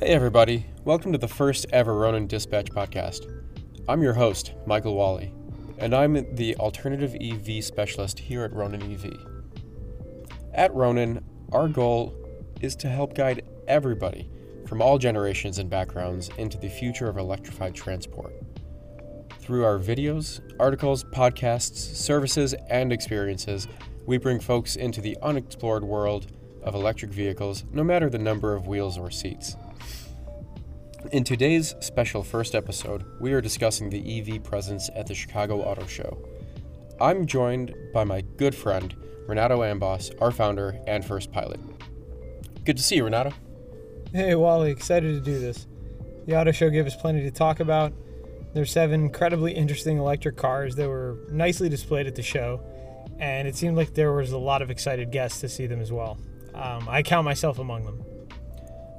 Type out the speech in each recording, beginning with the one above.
Hey, everybody. Welcome to the first ever Ronin Dispatch podcast. I'm your host, Michael Wally, and I'm the alternative EV specialist here at Ronin EV. At Ronin, our goal is to help guide everybody from all generations and backgrounds into the future of electrified transport. Through our videos, articles, podcasts, services, and experiences, we bring folks into the unexplored world of electric vehicles, no matter the number of wheels or seats. In today's special first episode, we are discussing the EV presence at the Chicago Auto Show. I'm joined by my good friend, Renato Ambos, our founder and first pilot. Good to see you, Renato. Hey, Wally, excited to do this. The auto show gave us plenty to talk about. There's seven incredibly interesting electric cars that were nicely displayed at the show, and it seemed like there was a lot of excited guests to see them as well. Um, I count myself among them.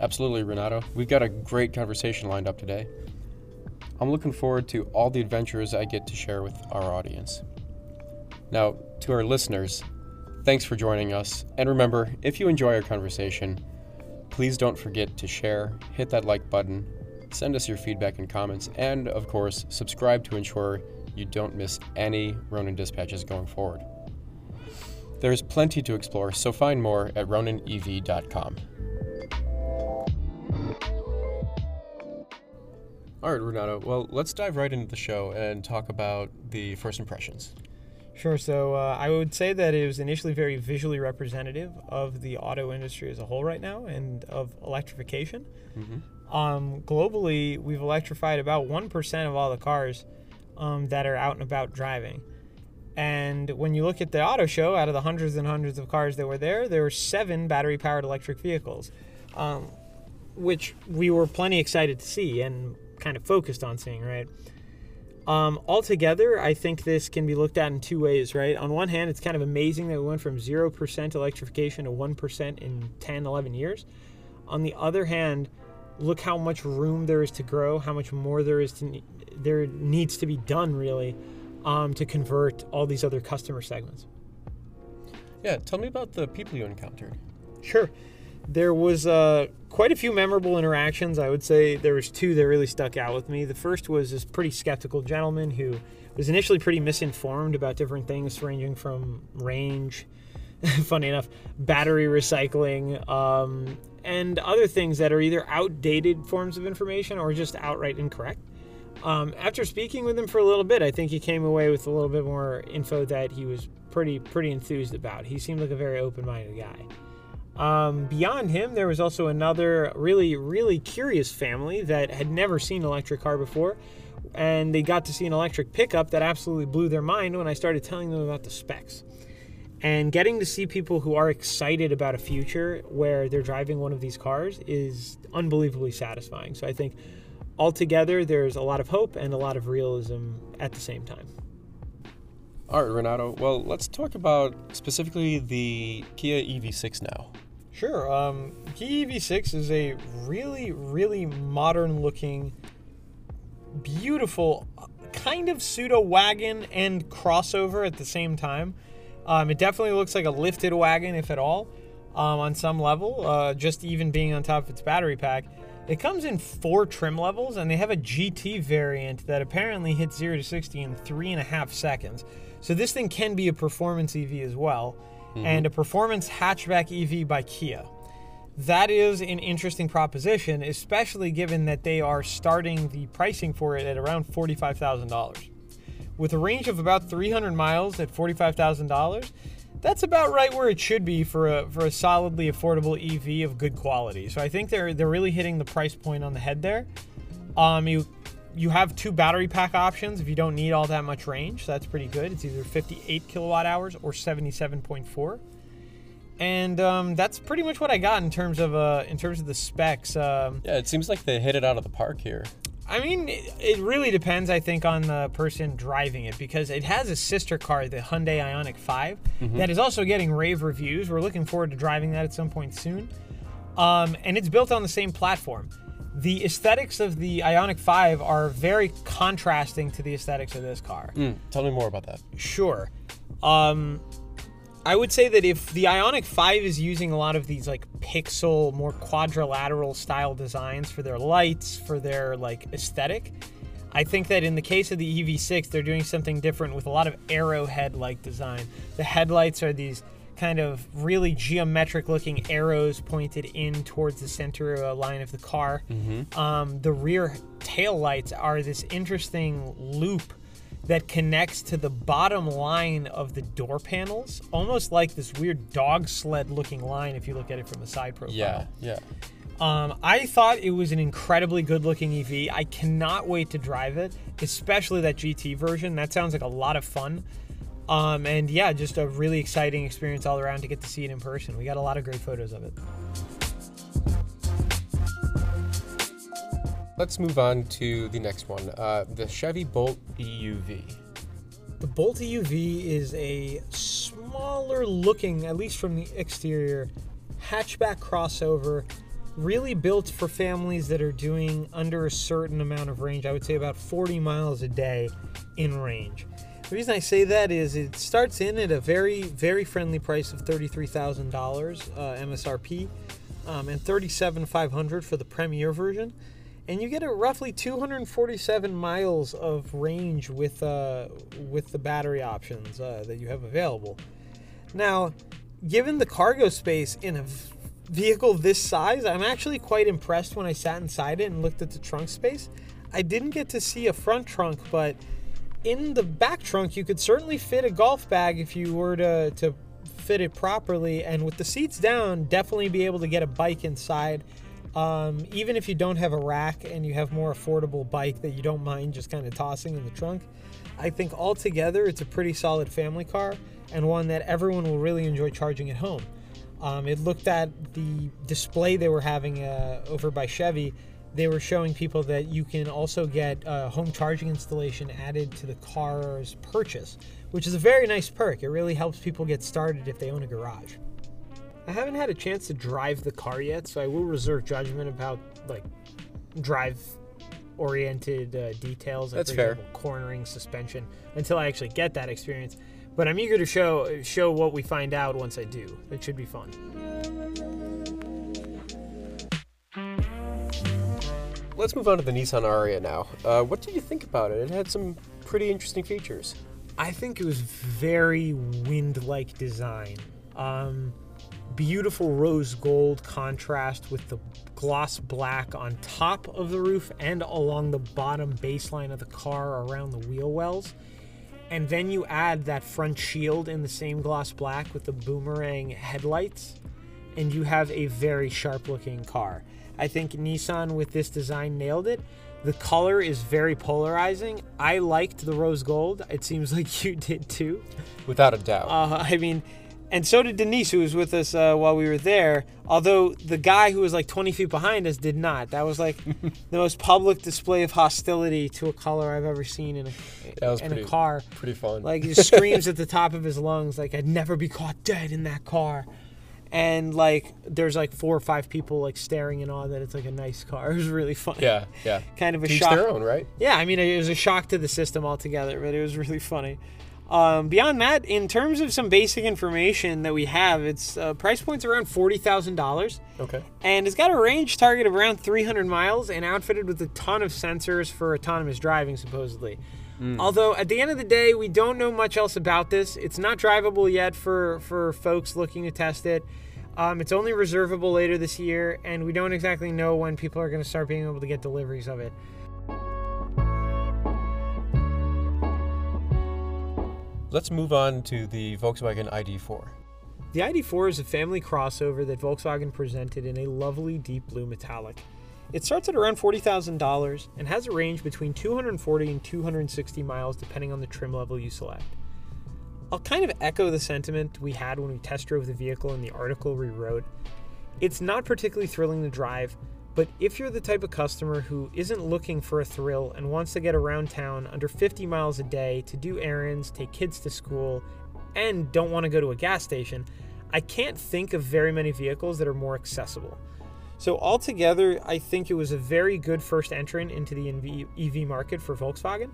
Absolutely, Renato. We've got a great conversation lined up today. I'm looking forward to all the adventures I get to share with our audience. Now, to our listeners, thanks for joining us. And remember, if you enjoy our conversation, please don't forget to share, hit that like button, send us your feedback and comments, and of course, subscribe to ensure you don't miss any Ronin dispatches going forward. There's plenty to explore, so find more at roninev.com. All right, Renato. Well, let's dive right into the show and talk about the first impressions. Sure. So uh, I would say that it was initially very visually representative of the auto industry as a whole right now and of electrification. Mm-hmm. Um, globally, we've electrified about 1% of all the cars um, that are out and about driving. And when you look at the auto show, out of the hundreds and hundreds of cars that were there, there were seven battery powered electric vehicles, um, which we were plenty excited to see and kind of focused on seeing, right? Um, altogether, I think this can be looked at in two ways, right? On one hand, it's kind of amazing that we went from 0% electrification to 1% in 10, 11 years. On the other hand, look how much room there is to grow, how much more there is to there needs to be done really um, to convert all these other customer segments. Yeah, tell me about the people you encountered. Sure. There was uh, quite a few memorable interactions. I would say there was two that really stuck out with me. The first was this pretty skeptical gentleman who was initially pretty misinformed about different things, ranging from range, funny enough, battery recycling, um, and other things that are either outdated forms of information or just outright incorrect. Um, after speaking with him for a little bit, I think he came away with a little bit more info that he was pretty pretty enthused about. He seemed like a very open-minded guy. Um, beyond him, there was also another really really curious family that had never seen an electric car before, and they got to see an electric pickup that absolutely blew their mind when I started telling them about the specs. And getting to see people who are excited about a future where they're driving one of these cars is unbelievably satisfying. So I think altogether, there's a lot of hope and a lot of realism at the same time. All right, Renato. Well, let's talk about specifically the Kia EV6 now. Sure. Um, Kia EV6 is a really, really modern looking, beautiful, kind of pseudo wagon and crossover at the same time. Um, it definitely looks like a lifted wagon, if at all, um, on some level, uh, just even being on top of its battery pack. It comes in four trim levels, and they have a GT variant that apparently hits 0 to 60 in three and a half seconds. So this thing can be a performance EV as well, mm-hmm. and a performance hatchback EV by Kia. That is an interesting proposition, especially given that they are starting the pricing for it at around $45,000. With a range of about 300 miles at $45,000, that's about right where it should be for a for a solidly affordable EV of good quality. So I think they're they're really hitting the price point on the head there. Um, you you have two battery pack options if you don't need all that much range. So that's pretty good. It's either 58 kilowatt hours or 77.4. And um, that's pretty much what I got in terms of uh, in terms of the specs. Um, yeah, it seems like they hit it out of the park here. I mean, it really depends, I think, on the person driving it because it has a sister car, the Hyundai Ioniq 5, mm-hmm. that is also getting rave reviews. We're looking forward to driving that at some point soon. Um, and it's built on the same platform. The aesthetics of the Ioniq 5 are very contrasting to the aesthetics of this car. Mm, tell me more about that. Sure. Um, I would say that if the Ioniq 5 is using a lot of these like pixel, more quadrilateral style designs for their lights, for their like aesthetic, I think that in the case of the EV6, they're doing something different with a lot of arrowhead like design. The headlights are these kind of really geometric looking arrows pointed in towards the center uh, line of the car. Um, the rear tail lights are this interesting loop that connects to the bottom line of the door panels, almost like this weird dog sled looking line if you look at it from the side profile. Yeah, yeah. Um, I thought it was an incredibly good looking EV. I cannot wait to drive it, especially that GT version. That sounds like a lot of fun. Um, and yeah, just a really exciting experience all around to get to see it in person. We got a lot of great photos of it. Let's move on to the next one uh, the Chevy Bolt EUV. The Bolt EUV is a smaller looking, at least from the exterior, hatchback crossover, really built for families that are doing under a certain amount of range. I would say about 40 miles a day in range. The reason I say that is it starts in at a very, very friendly price of $33,000 uh, MSRP um, and $37,500 for the Premier version. And you get a roughly 247 miles of range with uh, with the battery options uh, that you have available. Now, given the cargo space in a vehicle this size, I'm actually quite impressed when I sat inside it and looked at the trunk space. I didn't get to see a front trunk, but in the back trunk, you could certainly fit a golf bag if you were to, to fit it properly. And with the seats down, definitely be able to get a bike inside. Um, even if you don't have a rack and you have more affordable bike that you don't mind just kind of tossing in the trunk, I think altogether it's a pretty solid family car and one that everyone will really enjoy charging at home. Um, it looked at the display they were having uh, over by Chevy. They were showing people that you can also get a home charging installation added to the car's purchase, which is a very nice perk. It really helps people get started if they own a garage. I haven't had a chance to drive the car yet, so I will reserve judgment about like drive oriented uh, details like That's for fair. example, cornering suspension until I actually get that experience. But I'm eager to show show what we find out once I do. It should be fun. Let's move on to the Nissan Ariya now. Uh, what did you think about it? It had some pretty interesting features. I think it was very wind-like design. Um, beautiful rose gold contrast with the gloss black on top of the roof and along the bottom baseline of the car around the wheel wells. And then you add that front shield in the same gloss black with the boomerang headlights, and you have a very sharp looking car. I think Nissan with this design nailed it. The color is very polarizing. I liked the rose gold. It seems like you did too. Without a doubt. Uh, I mean, and so did Denise, who was with us uh, while we were there. Although the guy who was like 20 feet behind us did not. That was like the most public display of hostility to a color I've ever seen in a That was in pretty- a car. pretty fun. Like he screams at the top of his lungs, like I'd never be caught dead in that car. And like there's like four or five people like staring in awe that it's like a nice car. It was really funny. yeah, yeah. Kind of a Each shock. their own, right? Yeah, I mean, it was a shock to the system altogether, but it was really funny. Um, beyond that, in terms of some basic information that we have, its uh, price point's around forty thousand dollars, Okay. and it's got a range target of around three hundred miles, and outfitted with a ton of sensors for autonomous driving, supposedly. Although at the end of the day, we don't know much else about this. It's not drivable yet for for folks looking to test it. Um, it's only reservable later this year, and we don't exactly know when people are going to start being able to get deliveries of it. Let's move on to the Volkswagen ID4. The ID4 is a family crossover that Volkswagen presented in a lovely deep blue metallic. It starts at around $40,000 and has a range between 240 and 260 miles depending on the trim level you select. I'll kind of echo the sentiment we had when we test drove the vehicle in the article we wrote. It's not particularly thrilling to drive, but if you're the type of customer who isn't looking for a thrill and wants to get around town under 50 miles a day to do errands, take kids to school, and don't want to go to a gas station, I can't think of very many vehicles that are more accessible. So, altogether, I think it was a very good first entrant into the EV EV market for Volkswagen.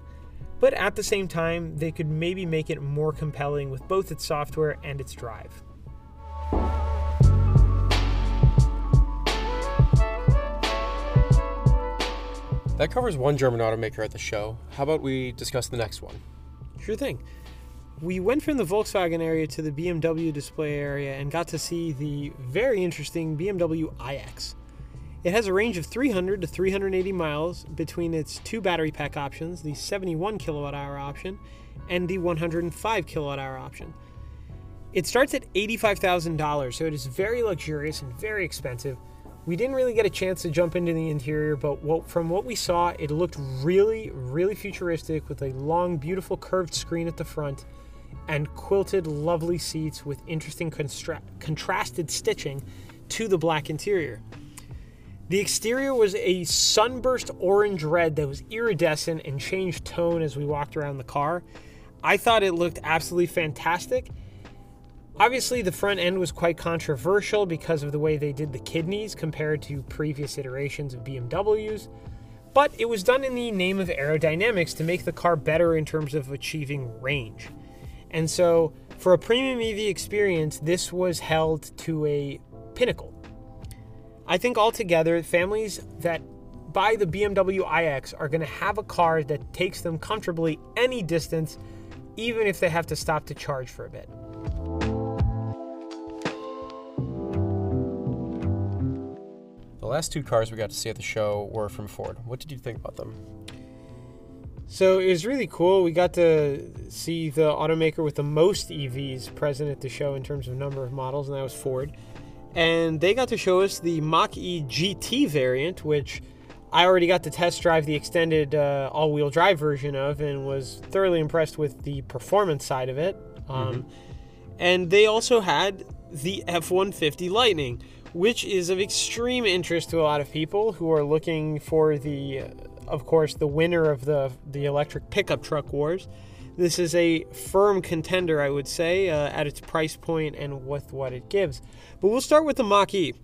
But at the same time, they could maybe make it more compelling with both its software and its drive. That covers one German automaker at the show. How about we discuss the next one? Sure thing. We went from the Volkswagen area to the BMW display area and got to see the very interesting BMW iX. It has a range of 300 to 380 miles between its two battery pack options, the 71 kilowatt hour option and the 105 kilowatt hour option. It starts at $85,000, so it is very luxurious and very expensive. We didn't really get a chance to jump into the interior, but what, from what we saw, it looked really, really futuristic with a long, beautiful curved screen at the front and quilted, lovely seats with interesting contrasted stitching to the black interior. The exterior was a sunburst orange red that was iridescent and changed tone as we walked around the car. I thought it looked absolutely fantastic Obviously, the front end was quite controversial because of the way they did the kidneys compared to previous iterations of BMWs, but it was done in the name of aerodynamics to make the car better in terms of achieving range. And so, for a premium EV experience, this was held to a pinnacle. I think altogether, families that buy the BMW iX are going to have a car that takes them comfortably any distance, even if they have to stop to charge for a bit. The last two cars we got to see at the show were from Ford. What did you think about them? So it was really cool. We got to see the automaker with the most EVs present at the show in terms of number of models, and that was Ford. And they got to show us the Mach E GT variant, which I already got to test drive the extended uh, all wheel drive version of and was thoroughly impressed with the performance side of it. Um, mm-hmm. And they also had the F 150 Lightning, which is of extreme interest to a lot of people who are looking for the, of course, the winner of the the electric pickup truck wars. This is a firm contender, I would say, uh, at its price point and with what it gives. But we'll start with the Mach E.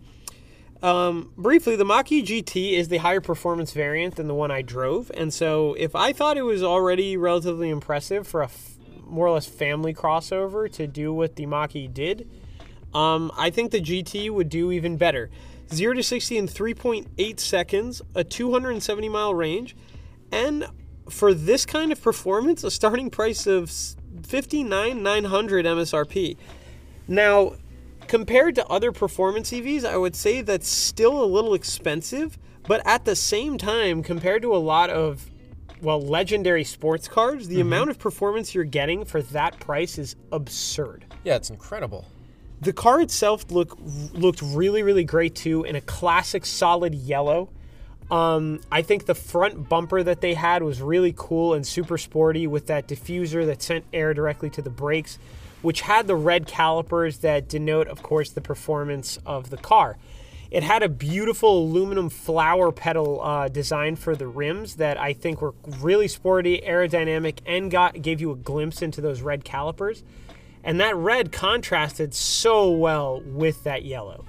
Um, briefly, the Mach E GT is the higher performance variant than the one I drove, and so if I thought it was already relatively impressive for a f- more or less family crossover to do what the Mach E did, um, I think the GT would do even better. 0 to 60 in 3.8 seconds, a 270 mile range, and for this kind of performance, a starting price of 59,900 MSRP. Now, compared to other performance EVs, I would say that's still a little expensive, but at the same time, compared to a lot of well, legendary sports cars, the mm-hmm. amount of performance you're getting for that price is absurd. Yeah, it's incredible. The car itself look looked really really great too in a classic solid yellow. Um, I think the front bumper that they had was really cool and super sporty with that diffuser that sent air directly to the brakes, which had the red calipers that denote, of course, the performance of the car. It had a beautiful aluminum flower petal uh, design for the rims that I think were really sporty, aerodynamic, and got gave you a glimpse into those red calipers. And that red contrasted so well with that yellow.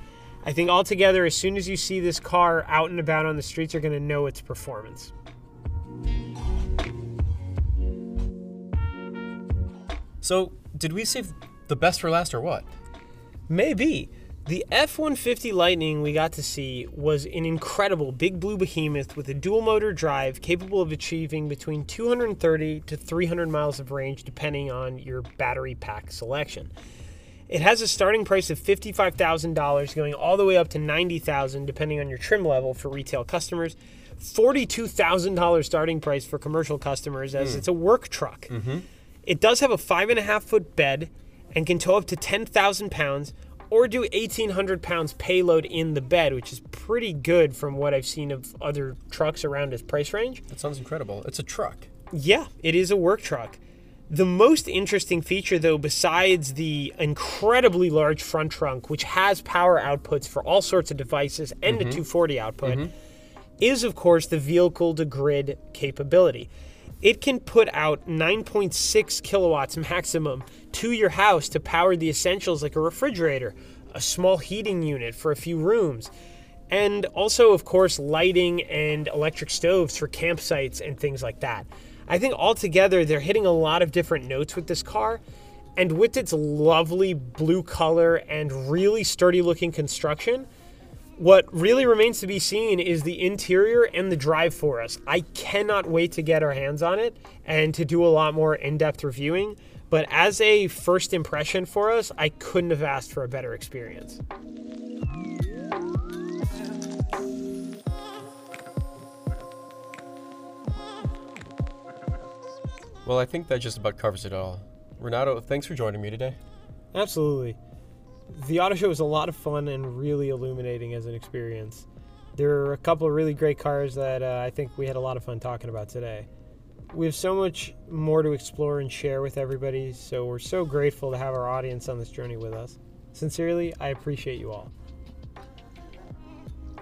I think altogether, as soon as you see this car out and about on the streets, you're going to know its performance. So, did we save the best for last or what? Maybe. The F 150 Lightning we got to see was an incredible big blue behemoth with a dual motor drive capable of achieving between 230 to 300 miles of range depending on your battery pack selection. It has a starting price of $55,000 going all the way up to $90,000 depending on your trim level for retail customers. $42,000 starting price for commercial customers as mm. it's a work truck. Mm-hmm. It does have a five and a half foot bed and can tow up to 10,000 pounds or do 1800 pounds payload in the bed, which is pretty good from what I've seen of other trucks around its price range. That sounds incredible. It's a truck. Yeah, it is a work truck. The most interesting feature, though, besides the incredibly large front trunk, which has power outputs for all sorts of devices and mm-hmm. 240 output, mm-hmm. is, of course, the vehicle to grid capability. It can put out 9.6 kilowatts maximum to your house to power the essentials like a refrigerator, a small heating unit for a few rooms, and also, of course, lighting and electric stoves for campsites and things like that. I think altogether they're hitting a lot of different notes with this car. And with its lovely blue color and really sturdy looking construction, what really remains to be seen is the interior and the drive for us. I cannot wait to get our hands on it and to do a lot more in depth reviewing. But as a first impression for us, I couldn't have asked for a better experience. Well, I think that just about covers it all. Renato, thanks for joining me today. Absolutely. The auto show was a lot of fun and really illuminating as an experience. There are a couple of really great cars that uh, I think we had a lot of fun talking about today. We have so much more to explore and share with everybody, so we're so grateful to have our audience on this journey with us. Sincerely, I appreciate you all.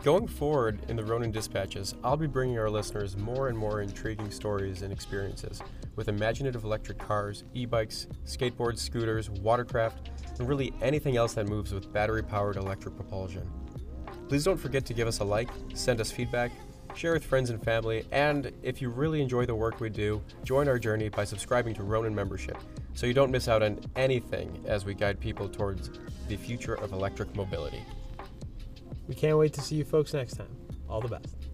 Going forward in the Ronin Dispatches, I'll be bringing our listeners more and more intriguing stories and experiences with imaginative electric cars, e bikes, skateboards, scooters, watercraft, and really anything else that moves with battery powered electric propulsion. Please don't forget to give us a like, send us feedback, share with friends and family, and if you really enjoy the work we do, join our journey by subscribing to Ronin membership so you don't miss out on anything as we guide people towards the future of electric mobility. We can't wait to see you folks next time. All the best.